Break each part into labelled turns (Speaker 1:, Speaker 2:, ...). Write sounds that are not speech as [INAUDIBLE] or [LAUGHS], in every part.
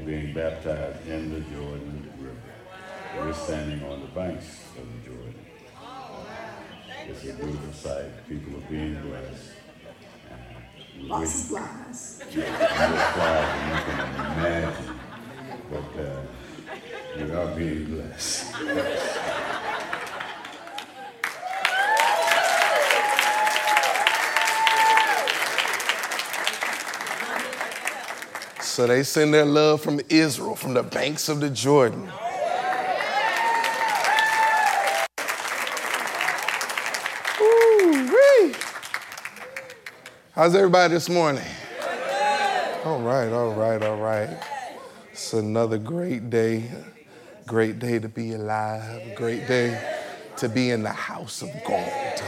Speaker 1: being baptized in the Jordan River. We're standing on the banks of the Jordan. It's a beautiful sight. People are being blessed.
Speaker 2: Lots of flies.
Speaker 1: More flies than you can imagine. But uh, we are being blessed.
Speaker 3: So they send their love from Israel, from the banks of the Jordan. Woo-wee. How's everybody this morning? All right, all right, all right. It's another great day. Great day to be alive. Great day to be in the house of God.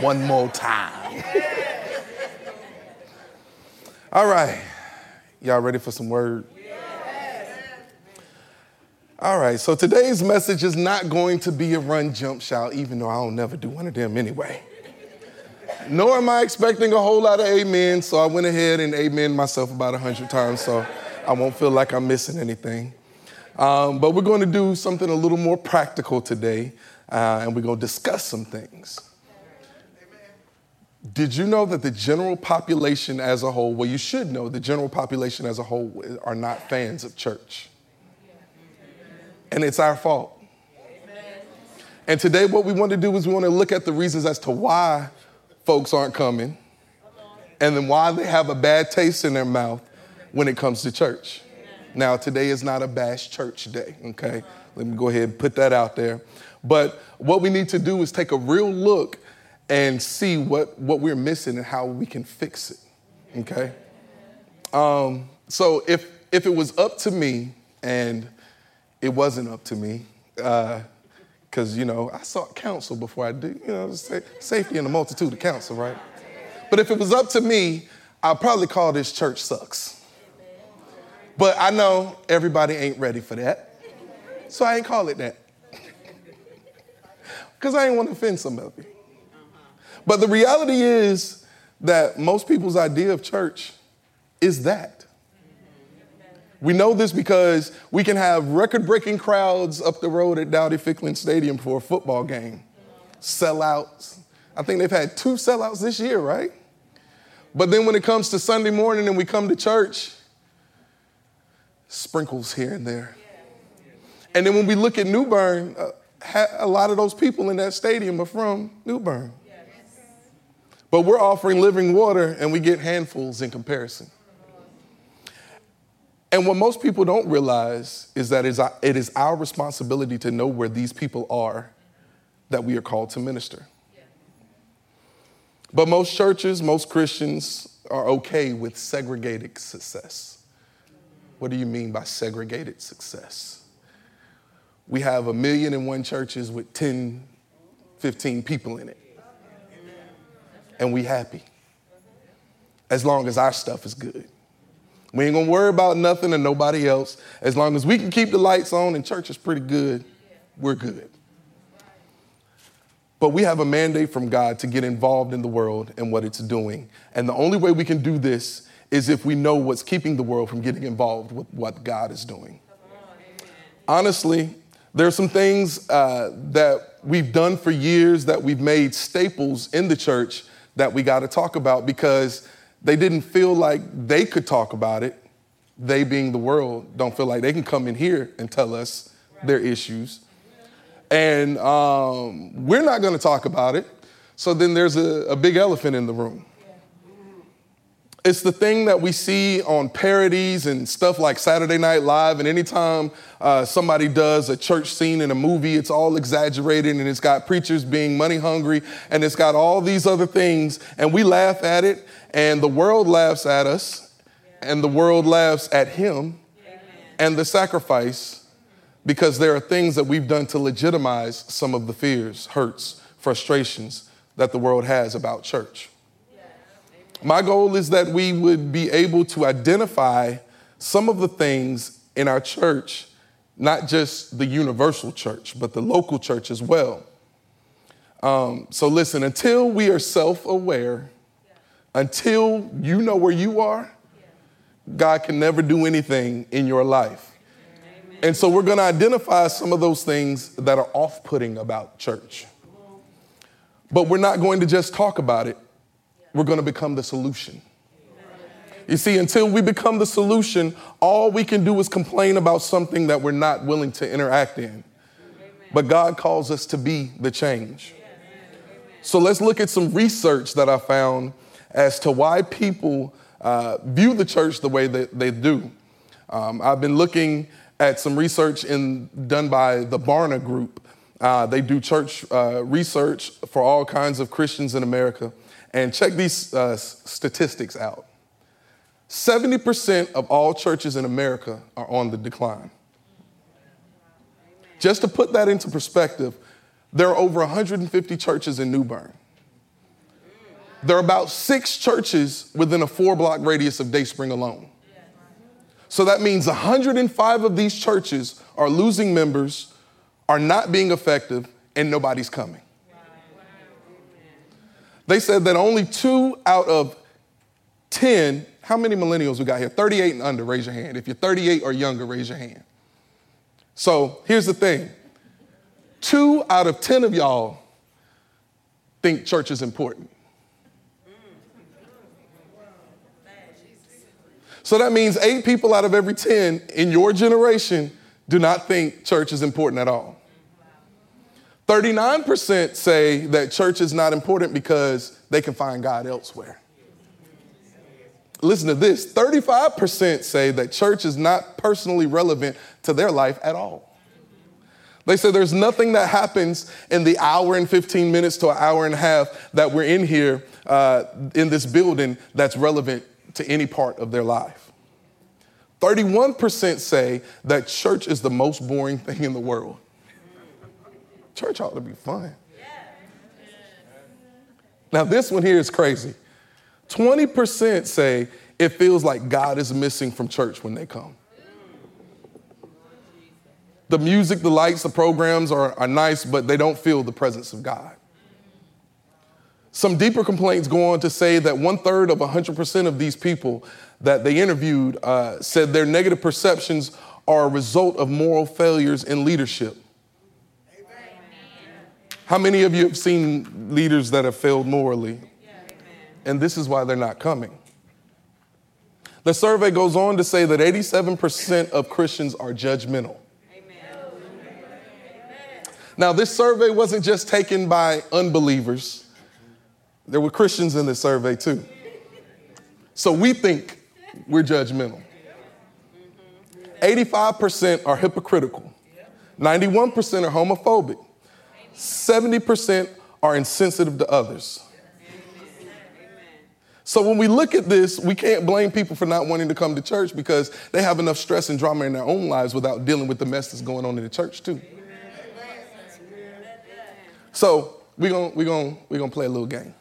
Speaker 3: One more time. [LAUGHS] all right. Y'all ready for some word? All right, so today's message is not going to be a run, jump, shout, even though I don't never do one of them anyway. Nor am I expecting a whole lot of amen, so I went ahead and amen myself about a hundred times so I won't feel like I'm missing anything. Um, but we're going to do something a little more practical today, uh, and we're going to discuss some things. Did you know that the general population as a whole, well, you should know the general population as a whole are not fans of church? And it's our fault. And today, what we want to do is we want to look at the reasons as to why folks aren't coming and then why they have a bad taste in their mouth when it comes to church. Now, today is not a bash church day, okay? Let me go ahead and put that out there. But what we need to do is take a real look and see what, what we're missing and how we can fix it. Okay? Um, so if if it was up to me, and it wasn't up to me, because uh, you know I sought counsel before I do, you know, say, safety in the multitude of counsel, right? But if it was up to me, I'd probably call this church sucks. But I know everybody ain't ready for that, so I ain't call it that, [LAUGHS] because I ain't want to offend some of you. But the reality is that most people's idea of church is that. We know this because we can have record breaking crowds up the road at Dowdy Ficklen Stadium for a football game, sellouts. I think they've had two sellouts this year, right? But then when it comes to Sunday morning and we come to church, sprinkles here and there. And then when we look at New Bern, uh, a lot of those people in that stadium are from New Bern. But we're offering living water and we get handfuls in comparison. And what most people don't realize is that it is our responsibility to know where these people are that we are called to minister. But most churches, most Christians are okay with segregated success. What do you mean by segregated success? We have a million and one churches with 10, 15 people in it and we happy. As long as our stuff is good. We ain't gonna worry about nothing and nobody else. As long as we can keep the lights on and church is pretty good, we're good. But we have a mandate from God to get involved in the world and what it's doing. And the only way we can do this is if we know what's keeping the world from getting involved with what God is doing. Honestly, there are some things uh, that we've done for years that we've made staples in the church that we got to talk about because they didn't feel like they could talk about it. They, being the world, don't feel like they can come in here and tell us their issues. And um, we're not going to talk about it. So then there's a, a big elephant in the room. It's the thing that we see on parodies and stuff like Saturday Night Live, and anytime uh, somebody does a church scene in a movie, it's all exaggerated and it's got preachers being money hungry and it's got all these other things, and we laugh at it, and the world laughs at us, and the world laughs at him and the sacrifice because there are things that we've done to legitimize some of the fears, hurts, frustrations that the world has about church. My goal is that we would be able to identify some of the things in our church, not just the universal church, but the local church as well, Um, so listen, until we are self aware, until you know where you are, God can never do anything in your life. And so we're going to identify some of those things that are off putting about church. But we're not going to just talk about it, we're going to become the solution. You see, until we become the solution, all we can do is complain about something that we're not willing to interact in. But God calls us to be the change. So let's look at some research that I found as to why people uh, view the church the way that they do. Um, I've been looking at some research in, done by the Barna Group. Uh, they do church uh, research for all kinds of Christians in America. And check these uh, statistics out 70% of all churches in America are on the decline. Just to put that into perspective, there are over 150 churches in New Bern. There are about six churches within a four block radius of Dayspring alone. So that means 105 of these churches are losing members, are not being effective, and nobody's coming. They said that only two out of 10, how many millennials we got here? 38 and under, raise your hand. If you're 38 or younger, raise your hand. So here's the thing two out of 10 of y'all think church is important. So that means eight people out of every 10 in your generation do not think church is important at all. 39% say that church is not important because they can find God elsewhere. Listen to this 35% say that church is not personally relevant to their life at all. They say there's nothing that happens in the hour and 15 minutes to an hour and a half that we're in here uh, in this building that's relevant to any part of their life. 31% say that church is the most boring thing in the world. Church ought to be fun. Now, this one here is crazy. 20% say it feels like God is missing from church when they come. The music, the lights, the programs are, are nice, but they don't feel the presence of God. Some deeper complaints go on to say that one third of 100% of these people that they interviewed uh, said their negative perceptions are a result of moral failures in leadership. How many of you have seen leaders that have failed morally? And this is why they're not coming. The survey goes on to say that 87% of Christians are judgmental. Now, this survey wasn't just taken by unbelievers. There were Christians in this survey too. So we think we're judgmental. Mm-hmm. 85% are hypocritical. 91% are homophobic. 70% are insensitive to others. So when we look at this, we can't blame people for not wanting to come to church because they have enough stress and drama in their own lives without dealing with the mess that's going on in the church too. So we're gonna we're gonna we're gonna play a little game.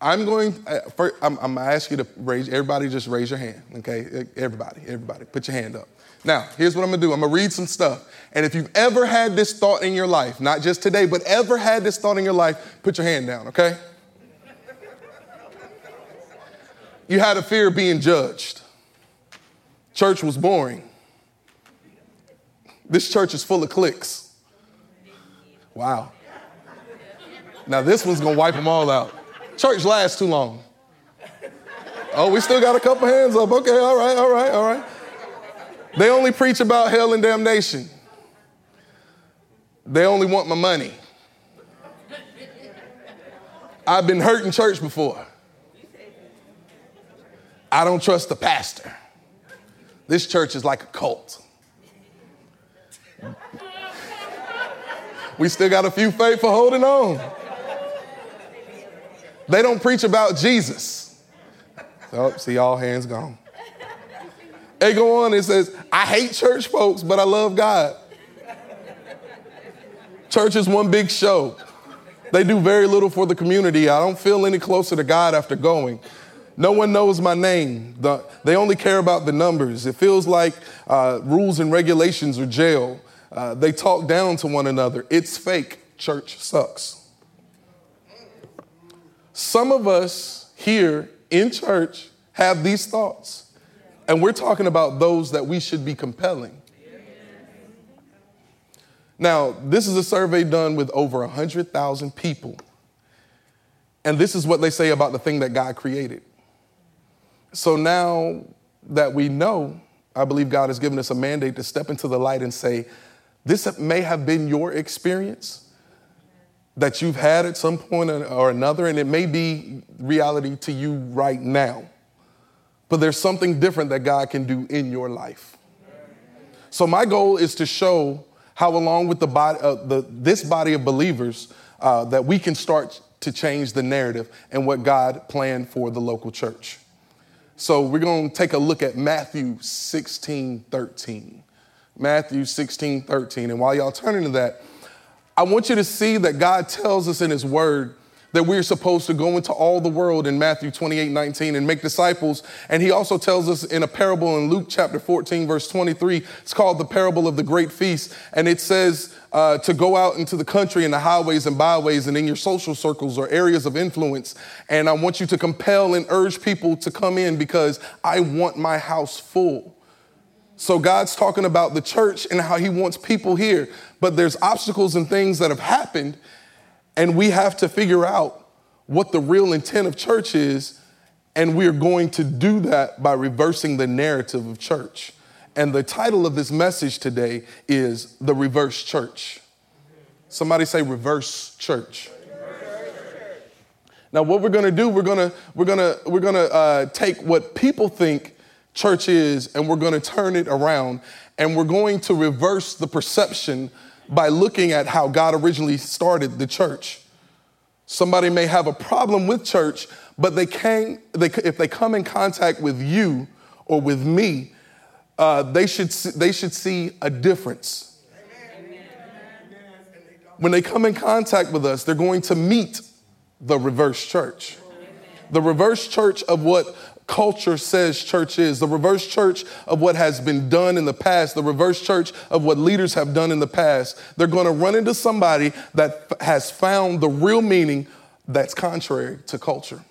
Speaker 3: I'm going, uh, first, I'm, I'm, gonna ask you to raise, everybody just raise your hand, okay? Everybody, everybody, put your hand up. Now, here's what I'm gonna do I'm gonna read some stuff. And if you've ever had this thought in your life, not just today, but ever had this thought in your life, put your hand down, okay? You had a fear of being judged. Church was boring. This church is full of cliques. Wow. Now, this one's gonna wipe them all out. Church lasts too long. Oh, we still got a couple hands up. Okay, all right, all right, all right. They only preach about hell and damnation. They only want my money. I've been hurt in church before. I don't trust the pastor. This church is like a cult. We still got a few faithful holding on. They don't preach about Jesus. Oh, see, all hands gone. They go on and says, I hate church folks, but I love God. Church is one big show. They do very little for the community. I don't feel any closer to God after going. No one knows my name. The, they only care about the numbers. It feels like uh, rules and regulations are jail. Uh, they talk down to one another. It's fake. Church sucks. Some of us here in church have these thoughts, and we're talking about those that we should be compelling. Now, this is a survey done with over 100,000 people. And this is what they say about the thing that God created. So now that we know, I believe God has given us a mandate to step into the light and say, this may have been your experience that you've had at some point or another, and it may be reality to you right now. But there's something different that God can do in your life. So, my goal is to show how, along with the body, uh, the, this body of believers, uh, that we can start to change the narrative and what God planned for the local church. So we're going to take a look at Matthew 16, 13. Matthew 16, 13. And while y'all turning to that, I want you to see that God tells us in His Word that we're supposed to go into all the world in Matthew 28 19 and make disciples. And he also tells us in a parable in Luke chapter 14, verse 23, it's called the parable of the great feast. And it says uh, to go out into the country and the highways and byways and in your social circles or areas of influence. And I want you to compel and urge people to come in because I want my house full. So God's talking about the church and how he wants people here, but there's obstacles and things that have happened and we have to figure out what the real intent of church is. And we're going to do that by reversing the narrative of church. And the title of this message today is The Reverse Church. Somebody say, Reverse Church. Now, what we're going to do, we're going to we're going to we're going to uh, take what people think church is, and we're going to turn it around, and we're going to reverse the perception by looking at how God originally started the church. Somebody may have a problem with church, but they can they, if they come in contact with you or with me, uh, they, should they should see a difference. When they come in contact with us, they're going to meet the reverse church. The reverse church of what culture says church is, the reverse church of what has been done in the past, the reverse church of what leaders have done in the past. They're going to run into somebody that f- has found the real meaning that's contrary to culture.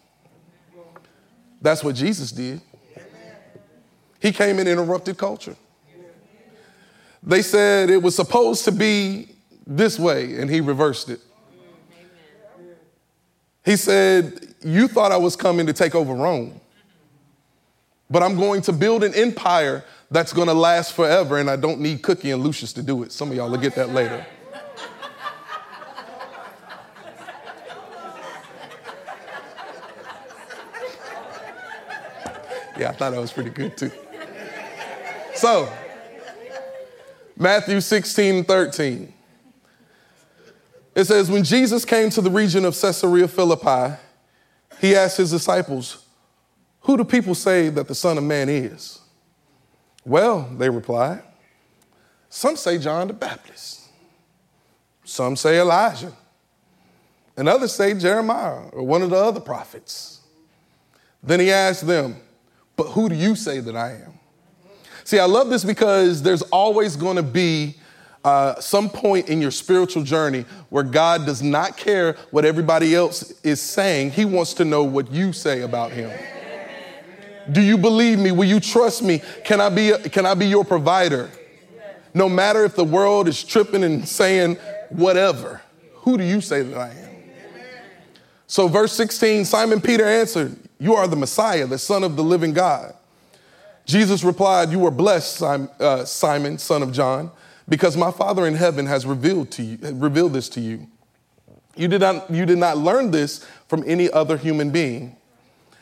Speaker 3: That's what Jesus did. He came and interrupted culture. They said it was supposed to be this way, and he reversed it. He said, You thought I was coming to take over Rome. But I'm going to build an empire that's going to last forever, and I don't need Cookie and Lucius to do it. Some of y'all will get that later. [LAUGHS] Yeah, I thought that was pretty good too. So, Matthew 16, 13. It says, When Jesus came to the region of Caesarea Philippi, he asked his disciples, who do people say that the Son of Man is? Well, they replied, some say John the Baptist, some say Elijah, and others say Jeremiah or one of the other prophets. Then he asked them, But who do you say that I am? See, I love this because there's always going to be uh, some point in your spiritual journey where God does not care what everybody else is saying. He wants to know what you say about him. Do you believe me? Will you trust me? Can I be, can I be your provider? No matter if the world is tripping and saying whatever, who do you say that I am? So, verse 16 Simon Peter answered, You are the Messiah, the Son of the living God. Jesus replied, You are blessed, uh, Simon, son of John, because my Father in heaven has revealed, to you, revealed this to you. You did, not, you did not learn this from any other human being.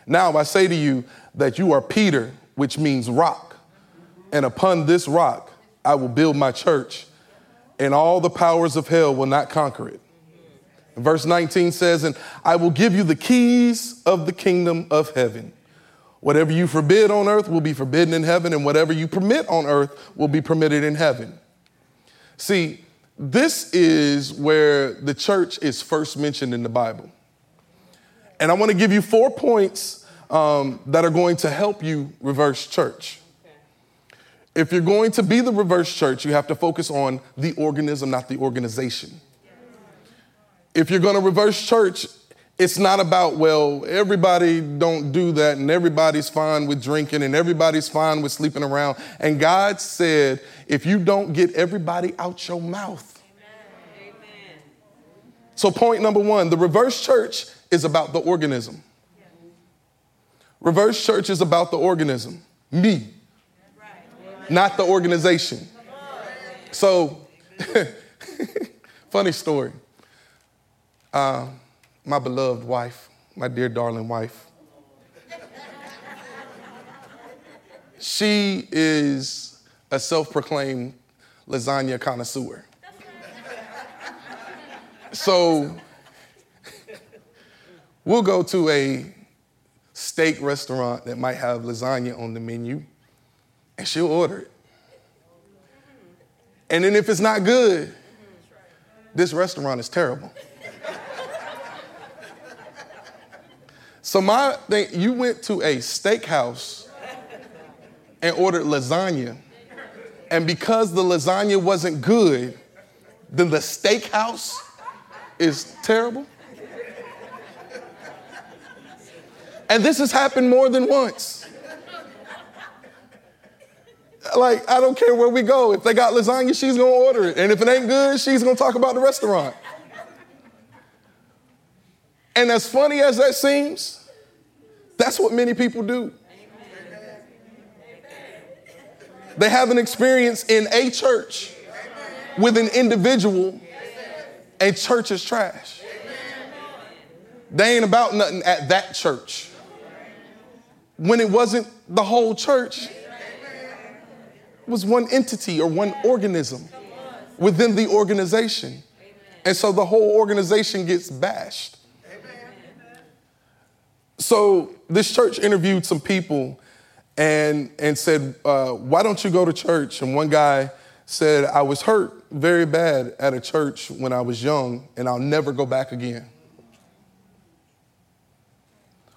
Speaker 3: Now I say to you that you are Peter, which means rock. And upon this rock I will build my church, and all the powers of hell will not conquer it. Verse 19 says, And I will give you the keys of the kingdom of heaven. Whatever you forbid on earth will be forbidden in heaven, and whatever you permit on earth will be permitted in heaven. See, this is where the church is first mentioned in the Bible. And I want to give you four points um, that are going to help you reverse church. If you're going to be the reverse church, you have to focus on the organism, not the organization. If you're going to reverse church, it's not about, well, everybody don't do that and everybody's fine with drinking and everybody's fine with sleeping around. And God said, if you don't get everybody out your mouth. Amen. So, point number one the reverse church is about the organism. Reverse church is about the organism, me, not the organization. So, [LAUGHS] funny story. Uh, my beloved wife, my dear darling wife, she is a self proclaimed lasagna connoisseur. So, we'll go to a steak restaurant that might have lasagna on the menu, and she'll order it. And then if it's not good, this restaurant is terrible. so my thing, you went to a steakhouse and ordered lasagna, and because the lasagna wasn't good, then the steakhouse is terrible. And this has happened more than once. Like, I don't care where we go. If they got lasagna, she's gonna order it. And if it ain't good, she's gonna talk about the restaurant. And as funny as that seems, that's what many people do. They have an experience in a church with an individual, and church is trash. They ain't about nothing at that church when it wasn't the whole church. It was one entity or one organism within the organization. And so the whole organization gets bashed. So this church interviewed some people and, and said, uh, Why don't you go to church? And one guy said, I was hurt very bad at a church when I was young, and I'll never go back again.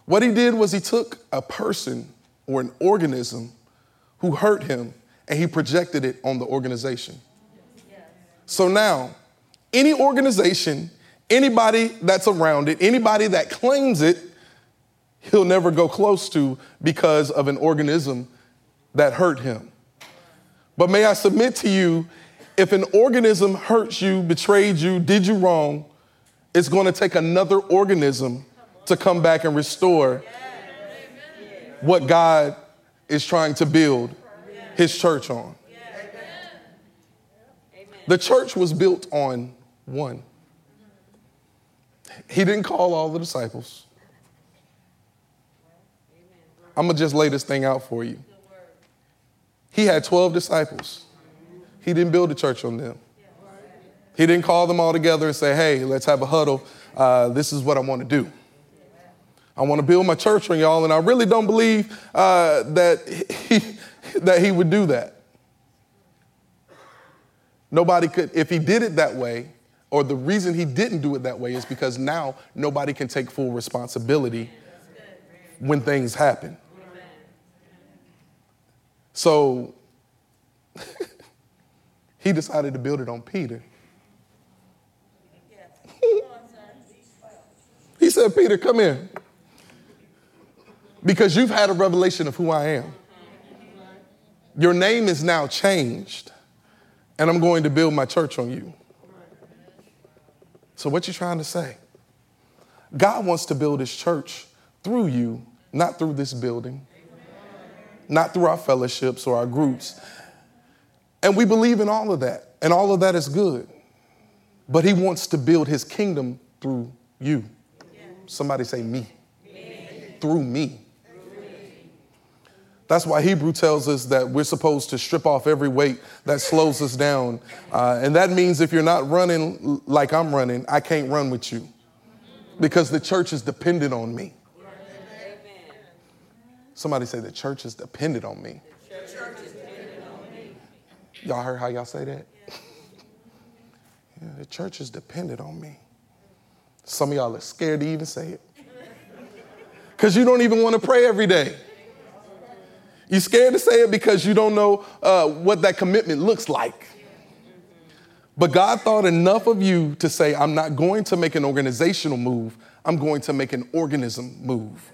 Speaker 3: What he did was he took a person or an organism who hurt him and he projected it on the organization. So now, any organization, anybody that's around it, anybody that claims it, he'll never go close to because of an organism that hurt him. But may I submit to you, if an organism hurts you, betrayed you, did you wrong, it's going to take another organism to come back and restore what God is trying to build his church on. The church was built on one. He didn't call all the disciples. I'm going to just lay this thing out for you. He had 12 disciples. He didn't build a church on them. He didn't call them all together and say, hey, let's have a huddle. Uh, this is what I want to do. I want to build my church on y'all, and I really don't believe uh, that, he, [LAUGHS] that he would do that. Nobody could, if he did it that way, or the reason he didn't do it that way is because now nobody can take full responsibility when things happen. So [LAUGHS] he decided to build it on Peter. [LAUGHS] he said, Peter, come here because you've had a revelation of who I am. Your name is now changed, and I'm going to build my church on you. So, what you trying to say? God wants to build his church through you, not through this building, not through our fellowships or our groups. And we believe in all of that, and all of that is good. But he wants to build his kingdom through you. Somebody say, me. me. Through me. That's why Hebrew tells us that we're supposed to strip off every weight that slows us down. Uh, and that means if you're not running like I'm running, I can't run with you because the church is dependent on me. Somebody say the church is dependent on me. Y'all heard how y'all say that? yeah, the church is dependent on me. Some of y'all are scared to even say it because you don't even want to pray every day. You're scared to say it because you don't know uh, what that commitment looks like. But God thought enough of you to say, I'm not going to make an organizational move, I'm going to make an organism move.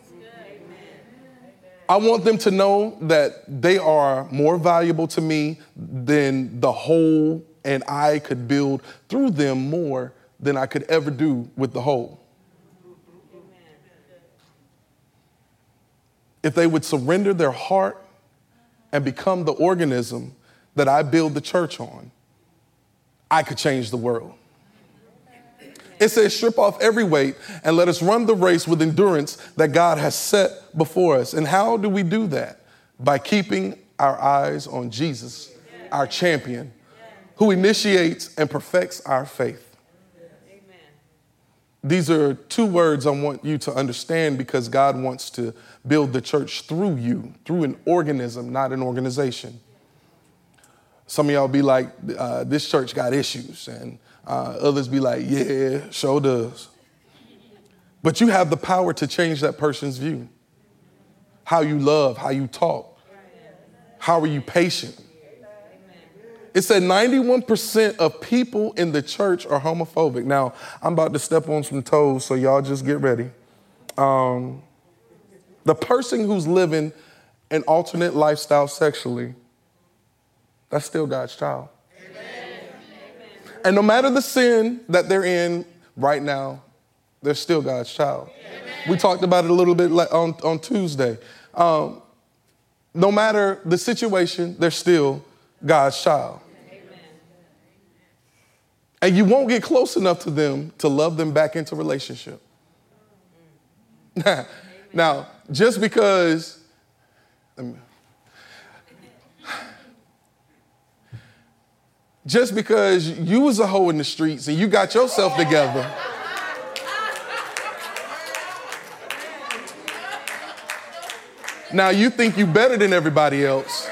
Speaker 3: I want them to know that they are more valuable to me than the whole, and I could build through them more than I could ever do with the whole. If they would surrender their heart and become the organism that I build the church on, I could change the world. It says, strip off every weight and let us run the race with endurance that God has set before us. And how do we do that? By keeping our eyes on Jesus, our champion, who initiates and perfects our faith. These are two words I want you to understand because God wants to build the church through you, through an organism, not an organization. Some of y'all be like, uh, this church got issues, and uh, others be like, yeah, sure does. But you have the power to change that person's view. How you love, how you talk, how are you patient. It said 91% of people in the church are homophobic. Now, I'm about to step on some toes, so y'all just get ready. Um, the person who's living an alternate lifestyle sexually, that's still God's child. And no matter the sin that they're in right now, they're still God's child. Amen. We talked about it a little bit on, on Tuesday. Um, no matter the situation, they're still God's child. Amen. And you won't get close enough to them to love them back into relationship. [LAUGHS] now, just because just because you was a hoe in the streets and you got yourself together. Now you think you better than everybody else.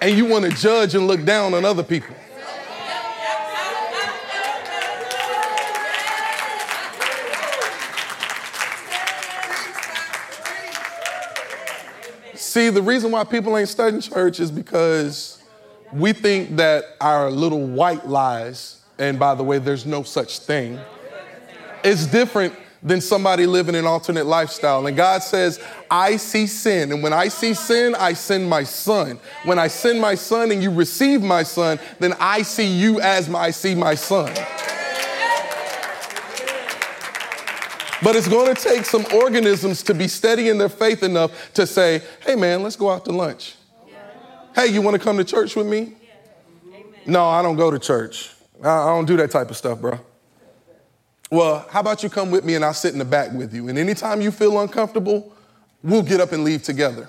Speaker 3: And you want to judge and look down on other people. See, the reason why people ain't studying church is because we think that our little white lies, and by the way, there's no such thing, is different than somebody living an alternate lifestyle. And God says, I see sin. And when I see sin, I send my son. When I send my son and you receive my son, then I see you as my, I see my son. But it's going to take some organisms to be steady in their faith enough to say, hey man, let's go out to lunch. Hey, you want to come to church with me? No, I don't go to church. I don't do that type of stuff, bro. Well, how about you come with me and I'll sit in the back with you? And anytime you feel uncomfortable, we'll get up and leave together.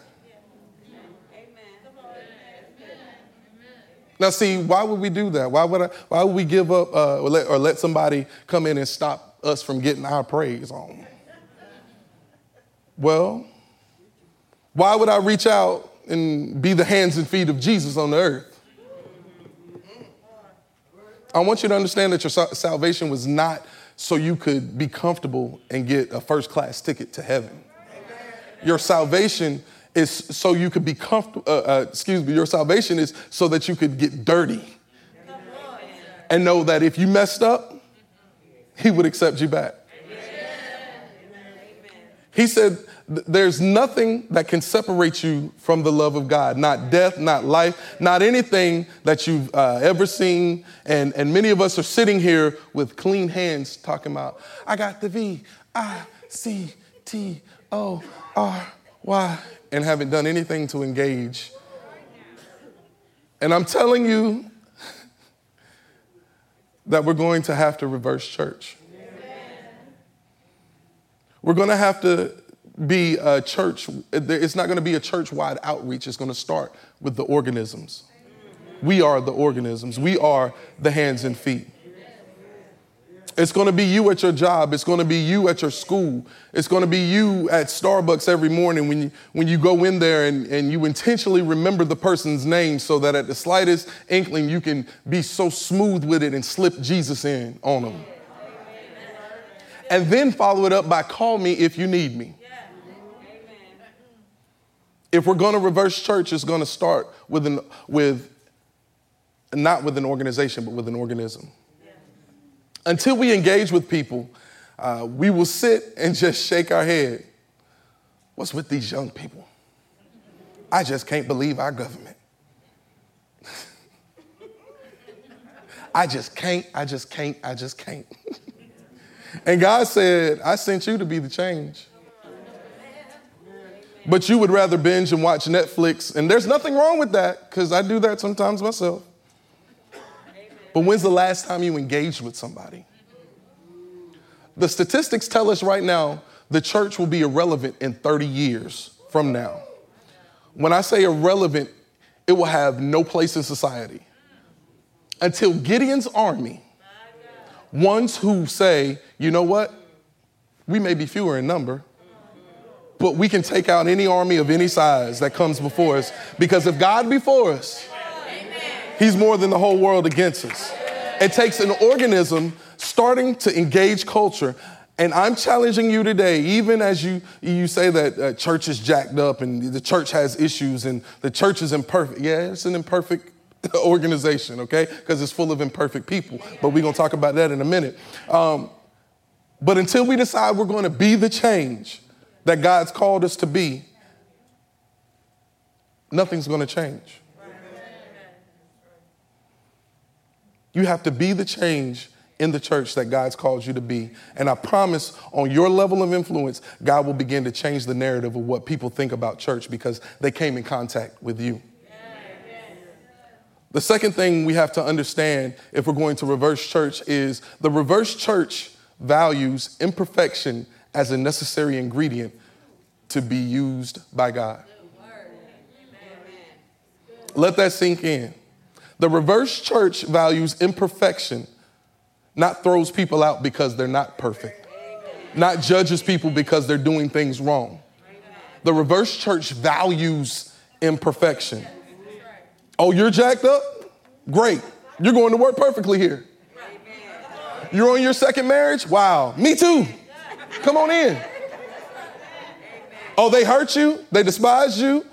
Speaker 3: Now, see, why would we do that? Why would, I, why would we give up uh, or, let, or let somebody come in and stop us from getting our praise on? Well, why would I reach out and be the hands and feet of Jesus on the earth. I want you to understand that your salvation was not so you could be comfortable and get a first class ticket to heaven. Your salvation is so you could be comfortable, uh, uh, excuse me, your salvation is so that you could get dirty and know that if you messed up, He would accept you back. He said, there's nothing that can separate you from the love of God. Not death, not life, not anything that you've uh, ever seen. And, and many of us are sitting here with clean hands talking about, I got the V, I, C, T, O, R, Y, and haven't done anything to engage. And I'm telling you that we're going to have to reverse church. We're going to have to be a church, it's not going to be a church wide outreach. It's going to start with the organisms. We are the organisms, we are the hands and feet. It's going to be you at your job. It's going to be you at your school. It's going to be you at Starbucks every morning when you, when you go in there and, and you intentionally remember the person's name so that at the slightest inkling you can be so smooth with it and slip Jesus in on them. And then follow it up by call me if you need me. If we're going to reverse church, it's going to start with, an, with not with an organization, but with an organism. Until we engage with people, uh, we will sit and just shake our head. What's with these young people? I just can't believe our government. [LAUGHS] I just can't, I just can't, I just can't. [LAUGHS] and God said, I sent you to be the change. But you would rather binge and watch Netflix, and there's nothing wrong with that because I do that sometimes myself. But when's the last time you engaged with somebody? The statistics tell us right now the church will be irrelevant in 30 years from now. When I say irrelevant, it will have no place in society. Until Gideon's army, ones who say, you know what, we may be fewer in number, but we can take out any army of any size that comes before us. Because if God before us, He's more than the whole world against us. It takes an organism starting to engage culture. And I'm challenging you today, even as you, you say that uh, church is jacked up and the church has issues and the church is imperfect. Yeah, it's an imperfect [LAUGHS] organization, okay? Because it's full of imperfect people. But we're going to talk about that in a minute. Um, but until we decide we're going to be the change that God's called us to be, nothing's going to change. You have to be the change in the church that God's called you to be. And I promise on your level of influence, God will begin to change the narrative of what people think about church because they came in contact with you. The second thing we have to understand if we're going to reverse church is the reverse church values imperfection as a necessary ingredient to be used by God. Let that sink in. The reverse church values imperfection, not throws people out because they're not perfect, not judges people because they're doing things wrong. The reverse church values imperfection. Oh, you're jacked up? Great. You're going to work perfectly here. You're on your second marriage? Wow. Me too. Come on in. Oh, they hurt you? They despise you?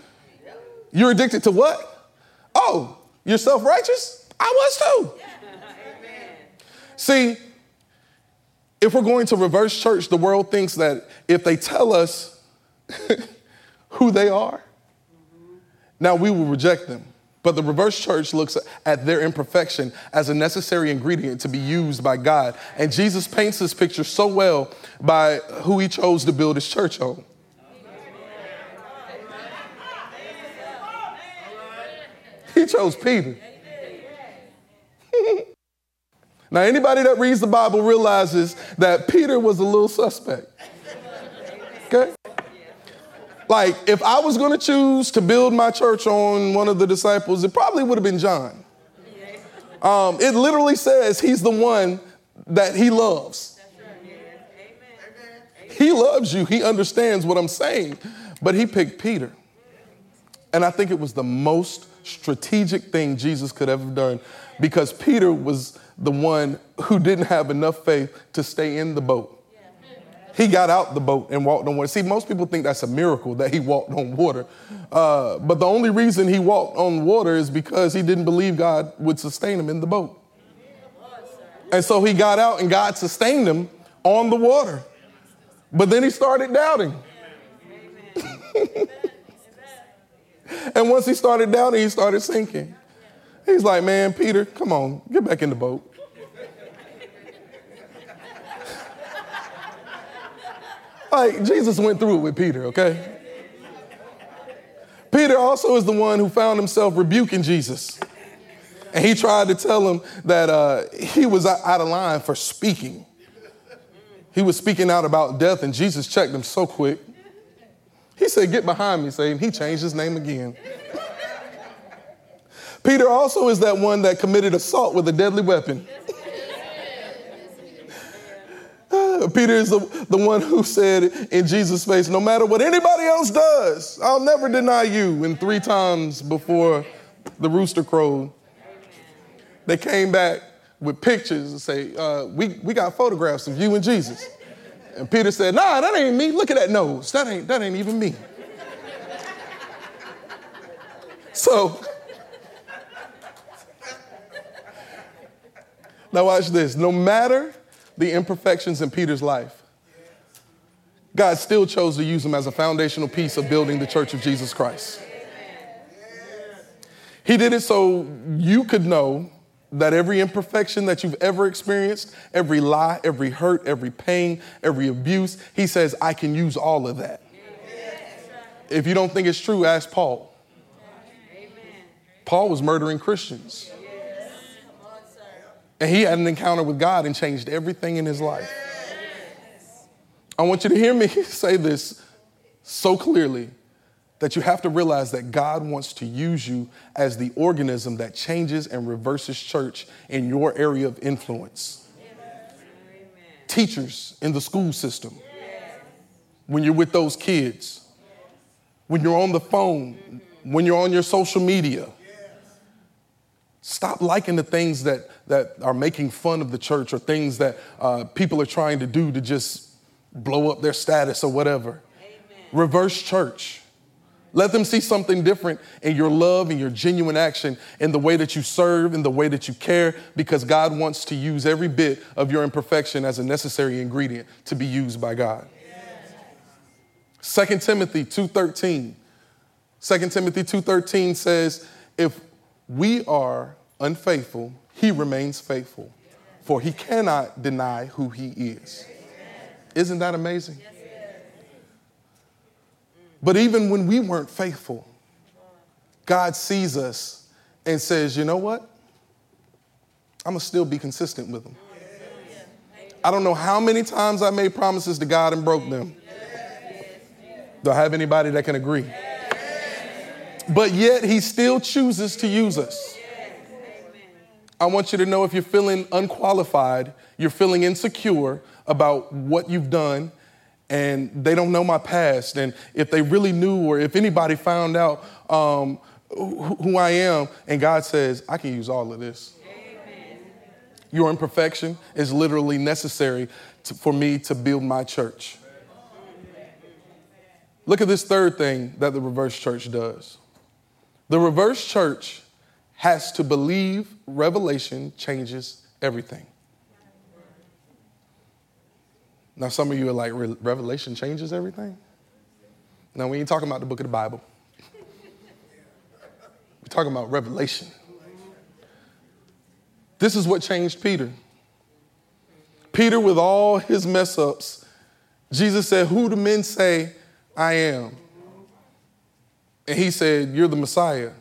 Speaker 3: You're addicted to what? Oh, you're self righteous? I was too. See, if we're going to reverse church, the world thinks that if they tell us [LAUGHS] who they are, now we will reject them. But the reverse church looks at their imperfection as a necessary ingredient to be used by God. And Jesus paints this picture so well by who he chose to build his church on. Chose Peter. [LAUGHS] now, anybody that reads the Bible realizes that Peter was a little suspect. Okay? Like, if I was going to choose to build my church on one of the disciples, it probably would have been John. Um, it literally says he's the one that he loves. He loves you. He understands what I'm saying. But he picked Peter. And I think it was the most strategic thing Jesus could have done because Peter was the one who didn't have enough faith to stay in the boat. He got out the boat and walked on water. See, most people think that's a miracle that he walked on water. Uh, but the only reason he walked on water is because he didn't believe God would sustain him in the boat. And so he got out and God sustained him on the water. But then he started doubting. [LAUGHS] And once he started down, he started sinking. He's like, man, Peter, come on, get back in the boat. [LAUGHS] like, Jesus went through it with Peter, okay? Peter also is the one who found himself rebuking Jesus. And he tried to tell him that uh, he was out of line for speaking. He was speaking out about death, and Jesus checked him so quick. He said, Get behind me, Satan. He changed his name again. Peter also is that one that committed assault with a deadly weapon. [LAUGHS] Peter is the, the one who said in Jesus' face, No matter what anybody else does, I'll never deny you. And three times before the rooster crowed, they came back with pictures and say, uh, we, we got photographs of you and Jesus. And Peter said, Nah, that ain't me. Look at that nose. That ain't, that ain't even me. So, now watch this. No matter the imperfections in Peter's life, God still chose to use him as a foundational piece of building the church of Jesus Christ. He did it so you could know that every imperfection that you've ever experienced, every lie, every hurt, every pain, every abuse, he says, I can use all of that. If you don't think it's true, ask Paul. Paul was murdering Christians. And he had an encounter with God and changed everything in his life. I want you to hear me [LAUGHS] say this so clearly that you have to realize that God wants to use you as the organism that changes and reverses church in your area of influence. Amen. Teachers in the school system, when you're with those kids, when you're on the phone, when you're on your social media. Stop liking the things that, that are making fun of the church or things that uh, people are trying to do to just blow up their status or whatever. Amen. Reverse church. Let them see something different in your love and your genuine action, in the way that you serve, in the way that you care, because God wants to use every bit of your imperfection as a necessary ingredient to be used by God. Yes. 2 Timothy 2.13. 2 Timothy 2.13 says, if we are unfaithful, he remains faithful, for he cannot deny who he is. Isn't that amazing? But even when we weren't faithful, God sees us and says, you know what? I'm going to still be consistent with them. I don't know how many times I made promises to God and broke them. Do I have anybody that can agree? But yet, He still chooses to use us. I want you to know if you're feeling unqualified, you're feeling insecure about what you've done, and they don't know my past. And if they really knew, or if anybody found out um, who I am, and God says, I can use all of this. Amen. Your imperfection is literally necessary to, for me to build my church. Look at this third thing that the reverse church does. The reverse church has to believe revelation changes everything. Now, some of you are like, Revelation changes everything? Now, we ain't talking about the book of the Bible. We're talking about Revelation. This is what changed Peter. Peter, with all his mess ups, Jesus said, Who do men say I am? And he said, You're the Messiah.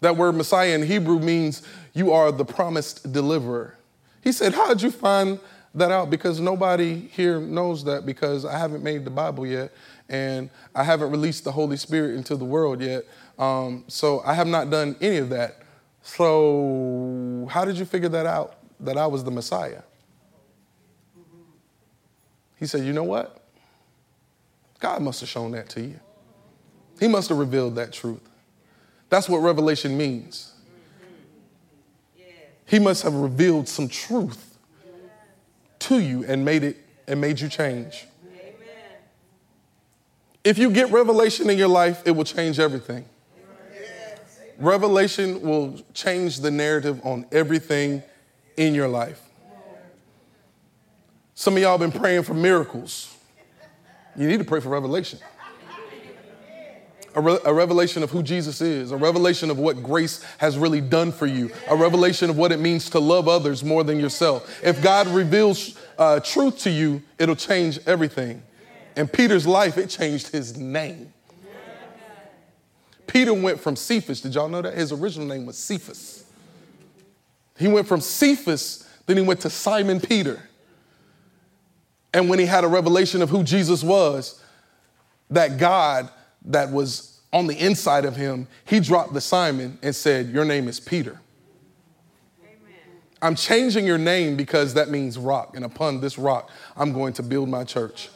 Speaker 3: That word Messiah in Hebrew means you are the promised deliverer. He said, How did you find that out because nobody here knows that because I haven't made the Bible yet and I haven't released the Holy Spirit into the world yet. Um, so I have not done any of that. So, how did you figure that out that I was the Messiah? He said, You know what? God must have shown that to you. He must have revealed that truth. That's what revelation means. He must have revealed some truth to you and made it and made you change. Amen. If you get revelation in your life, it will change everything. Yes. Revelation will change the narrative on everything in your life. Some of y'all been praying for miracles. You need to pray for revelation a, re- a, revelation of who Jesus is, a revelation of what grace has really done for you, a revelation of what it means to love others more than yourself. If God reveals uh, truth to you, it'll change everything. In Peter's life, it changed his name. Peter went from Cephas, did y'all know that? His original name was Cephas. He went from Cephas, then he went to Simon Peter. And when he had a revelation of who Jesus was, that God that was on the inside of him, he dropped the Simon and said, Your name is Peter. Amen. I'm changing your name because that means rock, and upon this rock, I'm going to build my church.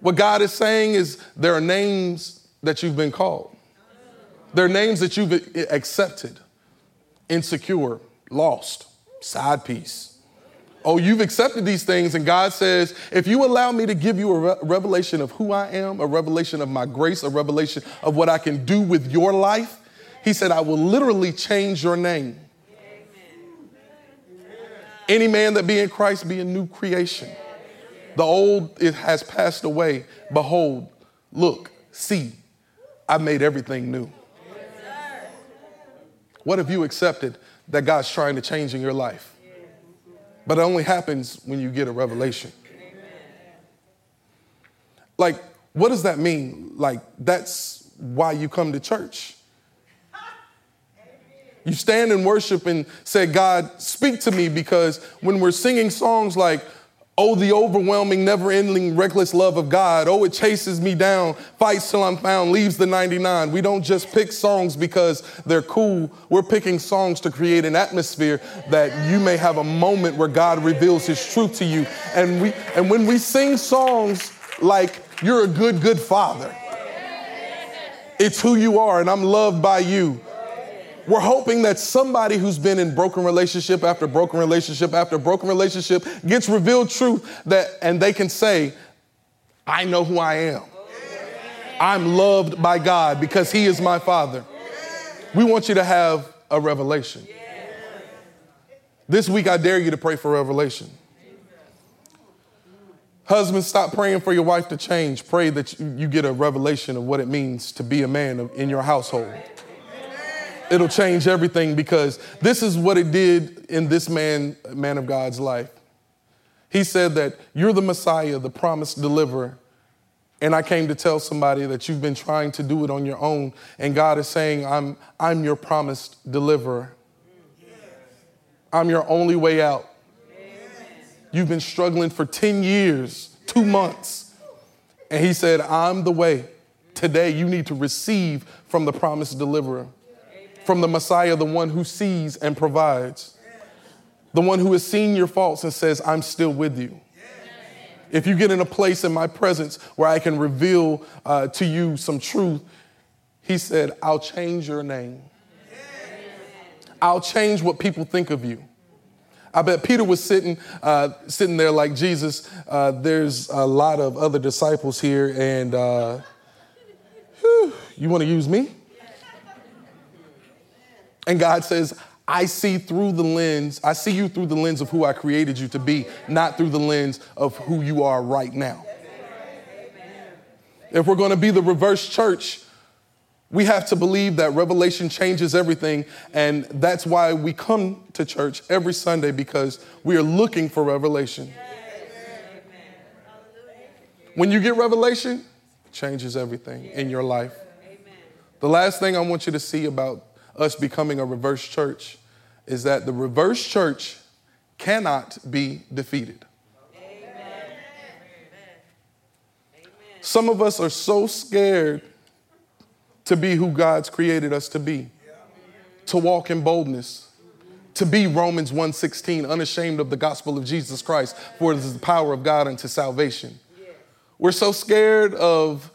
Speaker 3: What God is saying is there are names that you've been called, there are names that you've accepted insecure, lost, side piece Oh, you've accepted these things, and God says, if you allow me to give you a re- revelation of who I am, a revelation of my grace, a revelation of what I can do with your life, He said, I will literally change your name. Any man that be in Christ be a new creation. The old it has passed away. Behold, look, see, I made everything new. What have you accepted that God's trying to change in your life? But it only happens when you get a revelation. Like, what does that mean? Like, that's why you come to church. You stand in worship and say, God, speak to me, because when we're singing songs like, Oh, the overwhelming, never ending, reckless love of God. Oh, it chases me down, fights till I'm found, leaves the 99. We don't just pick songs because they're cool. We're picking songs to create an atmosphere that you may have a moment where God reveals his truth to you. And we and when we sing songs like you're a good, good father, it's who you are, and I'm loved by you. We're hoping that somebody who's been in broken relationship after broken relationship after broken relationship gets revealed truth that and they can say, I know who I am. I'm loved by God because he is my father. We want you to have a revelation. This week I dare you to pray for revelation. Husbands, stop praying for your wife to change. Pray that you get a revelation of what it means to be a man in your household it'll change everything because this is what it did in this man, man of God's life. He said that you're the Messiah, the promised deliverer. And I came to tell somebody that you've been trying to do it on your own. And God is saying, I'm, I'm your promised deliverer. I'm your only way out. You've been struggling for 10 years, two months. And He said, I'm the way. Today, you need to receive from the promised deliverer from the Messiah, the one who sees and provides, the one who has seen your faults and says, I'm still with you. If you get in a place in my presence where I can reveal uh, to you some truth, he said, I'll change your name. I'll change what people think of you. I bet Peter was sitting, uh, sitting there like Jesus. Uh, there's a lot of other disciples here, and uh, whew, you want to use me? And God says, I see through the lens, I see you through the lens of who I created you to be, not through the lens of who you are right now. If we're going to be the reverse church, we have to believe that revelation changes everything. And that's why we come to church every Sunday because we are looking for revelation. When you get revelation, it changes everything in your life. The last thing I want you to see about us becoming a reverse church is that the reverse church cannot be defeated. Amen. Some of us are so scared to be who God's created us to be, to walk in boldness, to be Romans 1:16, unashamed of the gospel of Jesus Christ, for it is the power of God unto salvation. We're so scared of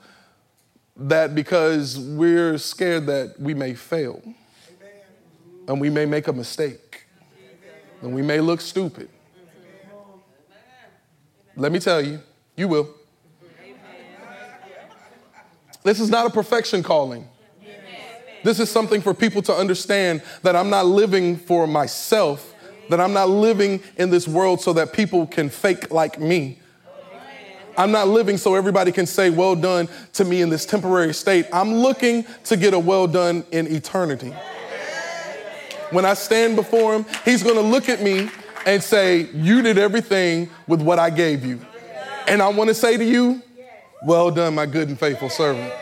Speaker 3: that because we're scared that we may fail and we may make a mistake and we may look stupid. Let me tell you, you will. This is not a perfection calling. This is something for people to understand that I'm not living for myself, that I'm not living in this world so that people can fake like me. I'm not living so everybody can say, well done to me in this temporary state. I'm looking to get a well done in eternity when I stand before him, he's going to look at me and say, You did everything with what I gave you. And I want to say to you, Well done, my good and faithful servant.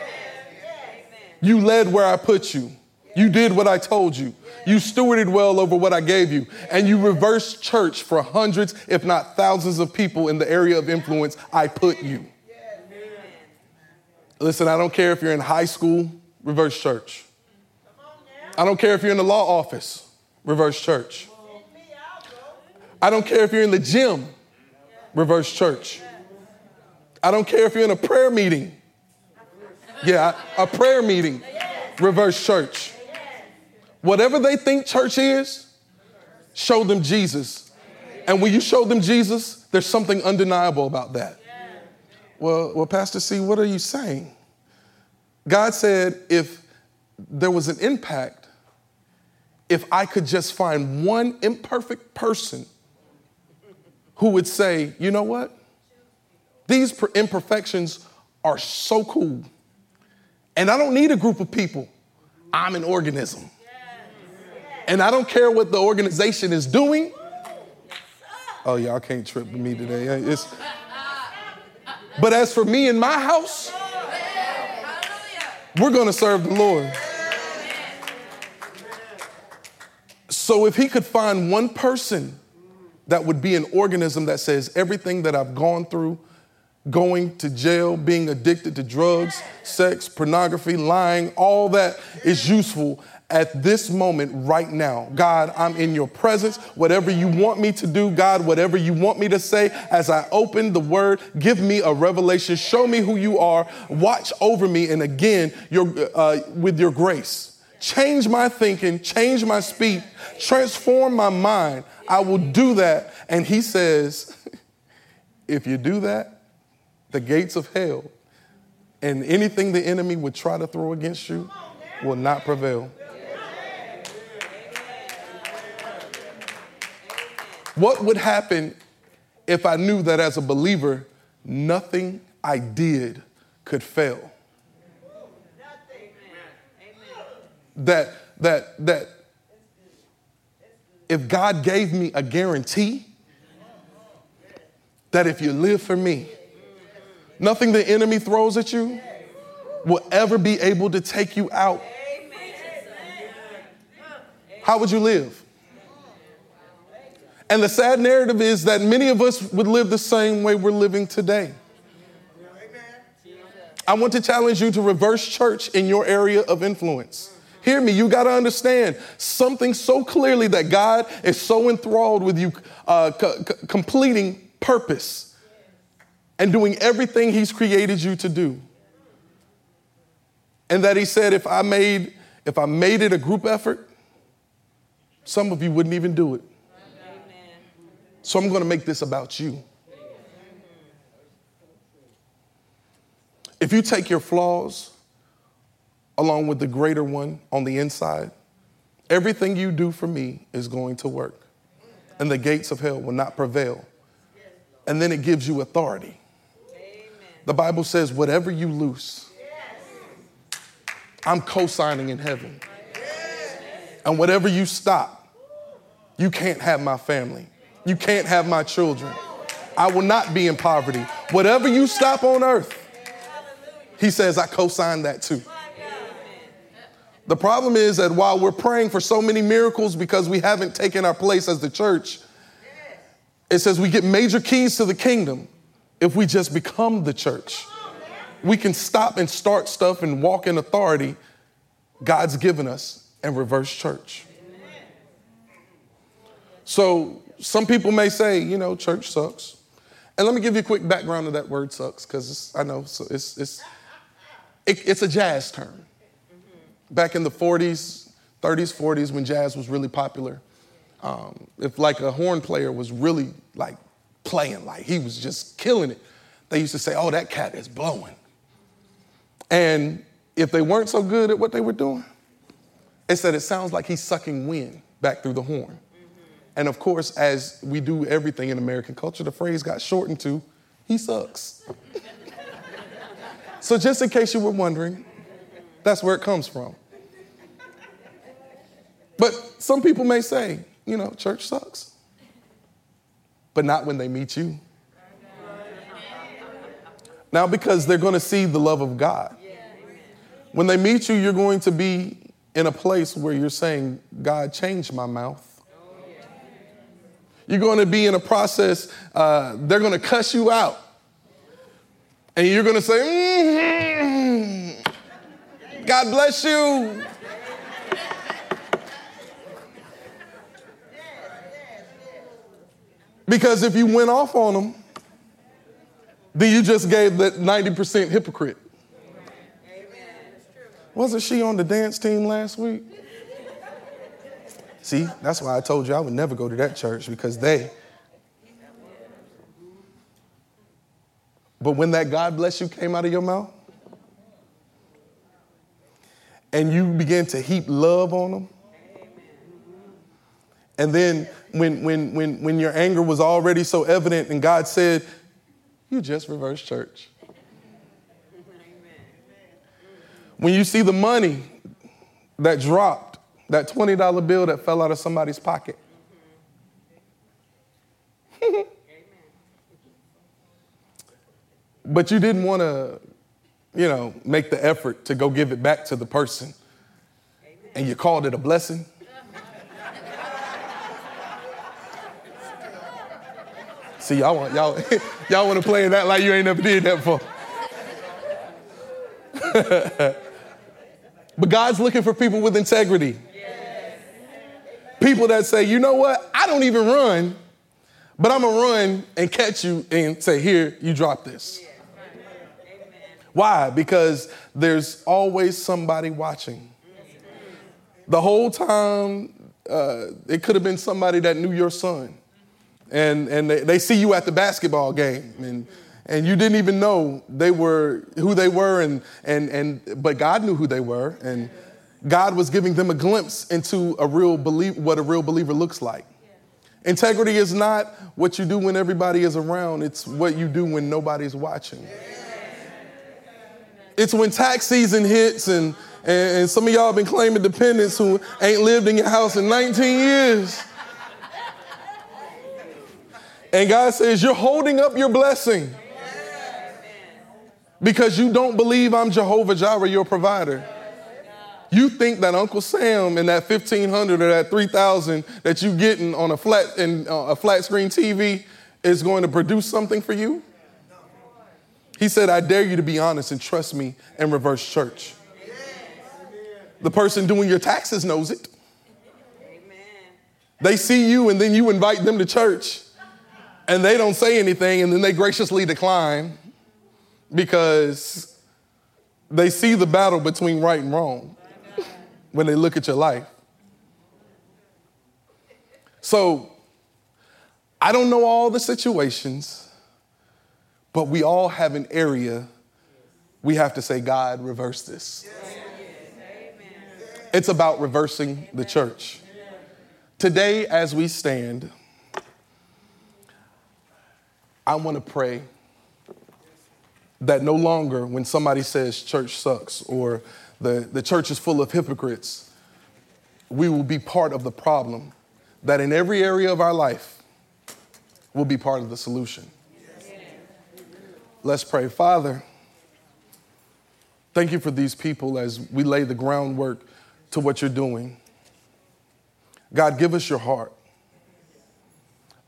Speaker 3: You led where I put you. You did what I told you. You stewarded well over what I gave you. And you reversed church for hundreds, if not thousands, of people in the area of influence I put you. Listen, I don't care if you're in high school, reverse church. I don't care if you're in the law office, reverse church. I don't care if you're in the gym, reverse church. I don't care if you're in a prayer meeting. Yeah, a prayer meeting, reverse church. Whatever they think church is, show them Jesus. And when you show them Jesus, there's something undeniable about that. Well, well, Pastor C, what are you saying? God said if there was an impact if I could just find one imperfect person who would say, you know what? These imperfections are so cool. And I don't need a group of people. I'm an organism. And I don't care what the organization is doing. Oh, y'all can't trip with me today. It's, but as for me and my house, we're going to serve the Lord. So if he could find one person that would be an organism that says everything that I've gone through, going to jail, being addicted to drugs, sex, pornography, lying, all that is useful at this moment right now. God, I'm in your presence. Whatever you want me to do, God, whatever you want me to say, as I open the word, give me a revelation. Show me who you are. Watch over me. And again, your, uh, with your grace. Change my thinking, change my speech, transform my mind. I will do that. And he says, [LAUGHS] if you do that, the gates of hell and anything the enemy would try to throw against you will not prevail. What would happen if I knew that as a believer, nothing I did could fail? That, that, that if God gave me a guarantee that if you live for me, nothing the enemy throws at you will ever be able to take you out. How would you live? And the sad narrative is that many of us would live the same way we're living today. I want to challenge you to reverse church in your area of influence. Hear me, you got to understand something so clearly that God is so enthralled with you uh, completing purpose and doing everything He's created you to do. And that He said, if I made, if I made it a group effort, some of you wouldn't even do it. So I'm going to make this about you. If you take your flaws along with the greater one on the inside, everything you do for me is going to work. And the gates of hell will not prevail. And then it gives you authority. The Bible says, whatever you loose, I'm co signing in heaven. And whatever you stop, you can't have my family. You can't have my children. I will not be in poverty. Whatever you stop on earth, he says, I co sign that too. The problem is that while we're praying for so many miracles because we haven't taken our place as the church, it says we get major keys to the kingdom if we just become the church. We can stop and start stuff and walk in authority God's given us and reverse church. So some people may say, you know, church sucks. And let me give you a quick background of that word sucks, because I know so it's, it's, it, it's a jazz term. Back in the 40s, 30s, 40s, when jazz was really popular, um, if like a horn player was really like playing, like he was just killing it, they used to say, oh, that cat is blowing. And if they weren't so good at what they were doing, they said it sounds like he's sucking wind back through the horn. And of course, as we do everything in American culture, the phrase got shortened to, he sucks. [LAUGHS] so, just in case you were wondering, that's where it comes from. But some people may say, you know, church sucks, but not when they meet you. Now, because they're going to see the love of God. When they meet you, you're going to be in a place where you're saying, God, change my mouth. You're going to be in a process, uh, they're going to cuss you out. And you're going to say, mm-hmm. God bless you. Because if you went off on them, then you just gave that 90% hypocrite. Wasn't she on the dance team last week? See, that's why I told you I would never go to that church because they. But when that God bless you came out of your mouth and you began to heap love on them, And then when, when, when, when your anger was already so evident and God said, you just reversed church. When you see the money that dropped, that $20 bill that fell out of somebody's pocket. [LAUGHS] but you didn't want to, you know, make the effort to go give it back to the person. And you called it a blessing. See, y'all want y'all [LAUGHS] y'all want to play that like you ain't never did that before. [LAUGHS] but God's looking for people with integrity. People that say, you know what? I don't even run, but I'm gonna run and catch you and say, here, you drop this. Why? Because there's always somebody watching. The whole time, uh, it could have been somebody that knew your son. And, and they, they see you at the basketball game, and, and you didn't even know they were who they were, and, and, and, but God knew who they were, and God was giving them a glimpse into a real believe, what a real believer looks like. Integrity is not what you do when everybody is around, it's what you do when nobody's watching. It's when tax season hits and, and some of y'all been claiming dependents who ain't lived in your house in 19 years. And God says, You're holding up your blessing because you don't believe I'm Jehovah Jireh, your provider. You think that Uncle Sam and that 1500 or that 3000 that you're getting on a flat and uh, a flat screen TV is going to produce something for you? He said, I dare you to be honest and trust me and reverse church. The person doing your taxes knows it. They see you and then you invite them to church and they don't say anything and then they graciously decline because they see the battle between right and wrong when they look at your life. So, I don't know all the situations, but we all have an area we have to say, God, reverse this. It's about reversing the church. Today, as we stand, I want to pray that no longer, when somebody says church sucks or the, the church is full of hypocrites, we will be part of the problem. That in every area of our life, we'll be part of the solution. Let's pray. Father, thank you for these people as we lay the groundwork to what you're doing. God, give us your heart.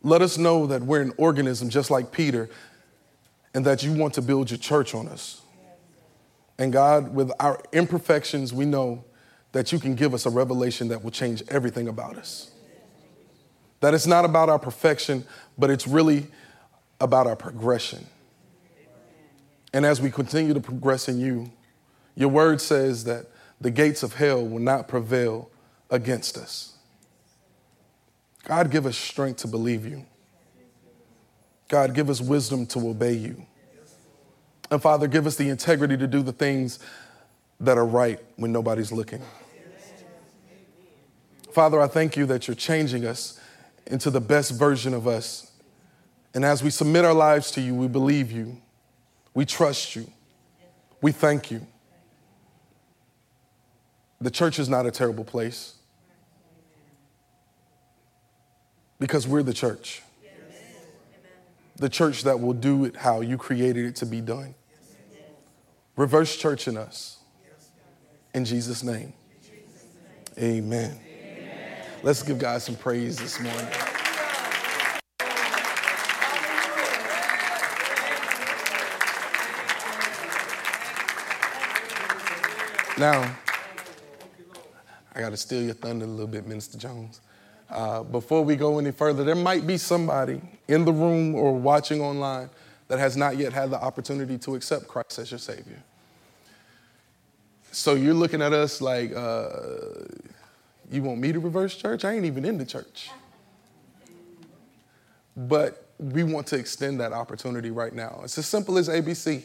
Speaker 3: Let us know that we're an organism just like Peter and that you want to build your church on us. And God, with our imperfections, we know that you can give us a revelation that will change everything about us. That it's not about our perfection, but it's really about our progression. And as we continue to progress in you, your word says that the gates of hell will not prevail against us. God, give us strength to believe you. God, give us wisdom to obey you. And Father, give us the integrity to do the things that are right when nobody's looking. Father, I thank you that you're changing us into the best version of us. And as we submit our lives to you, we believe you, we trust you, we thank you. The church is not a terrible place because we're the church the church that will do it how you created it to be done. Reverse church in us. In Jesus' name. Amen. Let's give God some praise this morning. Now, I got to steal your thunder a little bit, Minister Jones. Uh, before we go any further, there might be somebody in the room or watching online that has not yet had the opportunity to accept Christ as your Savior. So you're looking at us like, uh, you want me to reverse church? I ain't even in the church. But we want to extend that opportunity right now. It's as simple as ABC.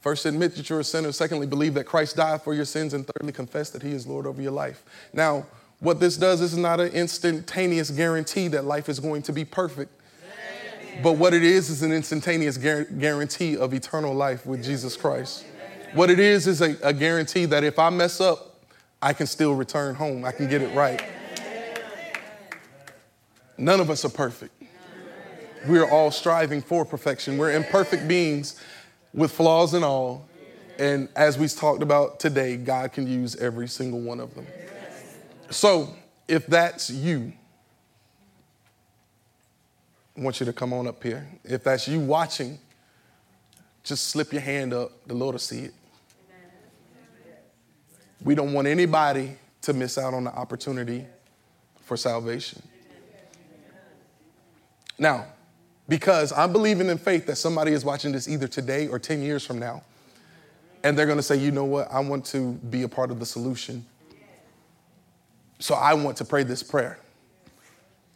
Speaker 3: First, admit that you're a sinner. Secondly, believe that Christ died for your sins. And thirdly, confess that He is Lord over your life. Now, What this does is not an instantaneous guarantee that life is going to be perfect. But what it is is an instantaneous guarantee of eternal life with Jesus Christ. What it is is a, a guarantee that if I mess up, I can still return home. I can get it right. None of us are perfect. We're all striving for perfection. We're imperfect beings with flaws and all. And as we talked about today, God can use every single one of them. So if that's you, I want you to come on up here. If that's you watching, just slip your hand up. The Lord will see it. We don't want anybody to miss out on the opportunity for salvation. Now, because I'm believing in faith that somebody is watching this either today or 10 years from now, and they're gonna say, you know what, I want to be a part of the solution. So I want to pray this prayer.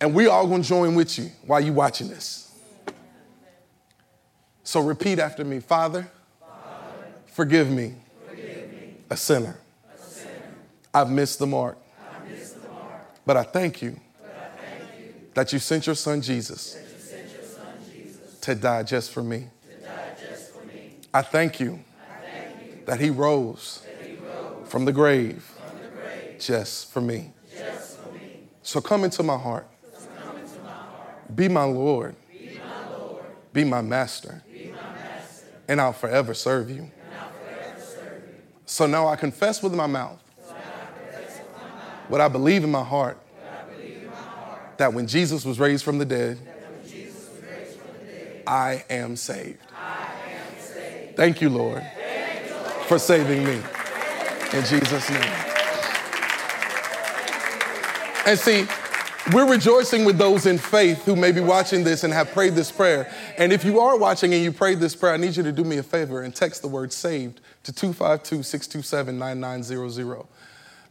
Speaker 3: And we all gonna join with you while you watching this. So repeat after me Father, Father forgive, me, forgive me, a sinner. A sinner. I've, missed the mark. Missed the mark. But I thank you, I thank you that you sent your son Jesus, your son, Jesus to, die just for me. Just for me. I, thank you, I thank you that he rose, that he rose from the grave just for me. So come into my heart. Be my Lord. Be my, master. And I'll forever serve you. So now I confess with my mouth. Mouth what I believe in my heart. That when Jesus was raised from the dead, I, am saved. Thank you, Lord. for saving me. In Jesus' name. And see, we're rejoicing with those in faith who may be watching this and have prayed this prayer. And if you are watching and you prayed this prayer, I need you to do me a favor and text the word saved to 252 627 9900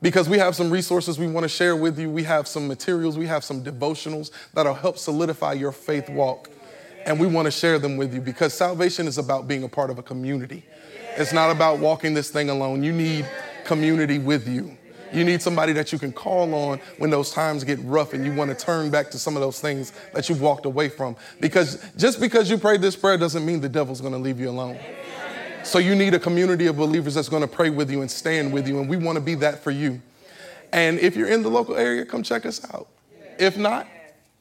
Speaker 3: because we have some resources we want to share with you. We have some materials, we have some devotionals that'll help solidify your faith walk. And we want to share them with you because salvation is about being a part of a community. It's not about walking this thing alone. You need community with you. You need somebody that you can call on when those times get rough and you want to turn back to some of those things that you've walked away from. Because just because you prayed this prayer doesn't mean the devil's going to leave you alone. So you need a community of believers that's going to pray with you and stand with you. And we want to be that for you. And if you're in the local area, come check us out. If not,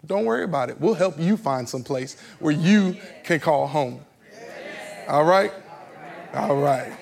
Speaker 3: don't worry about it. We'll help you find some place where you can call home. All right? All right.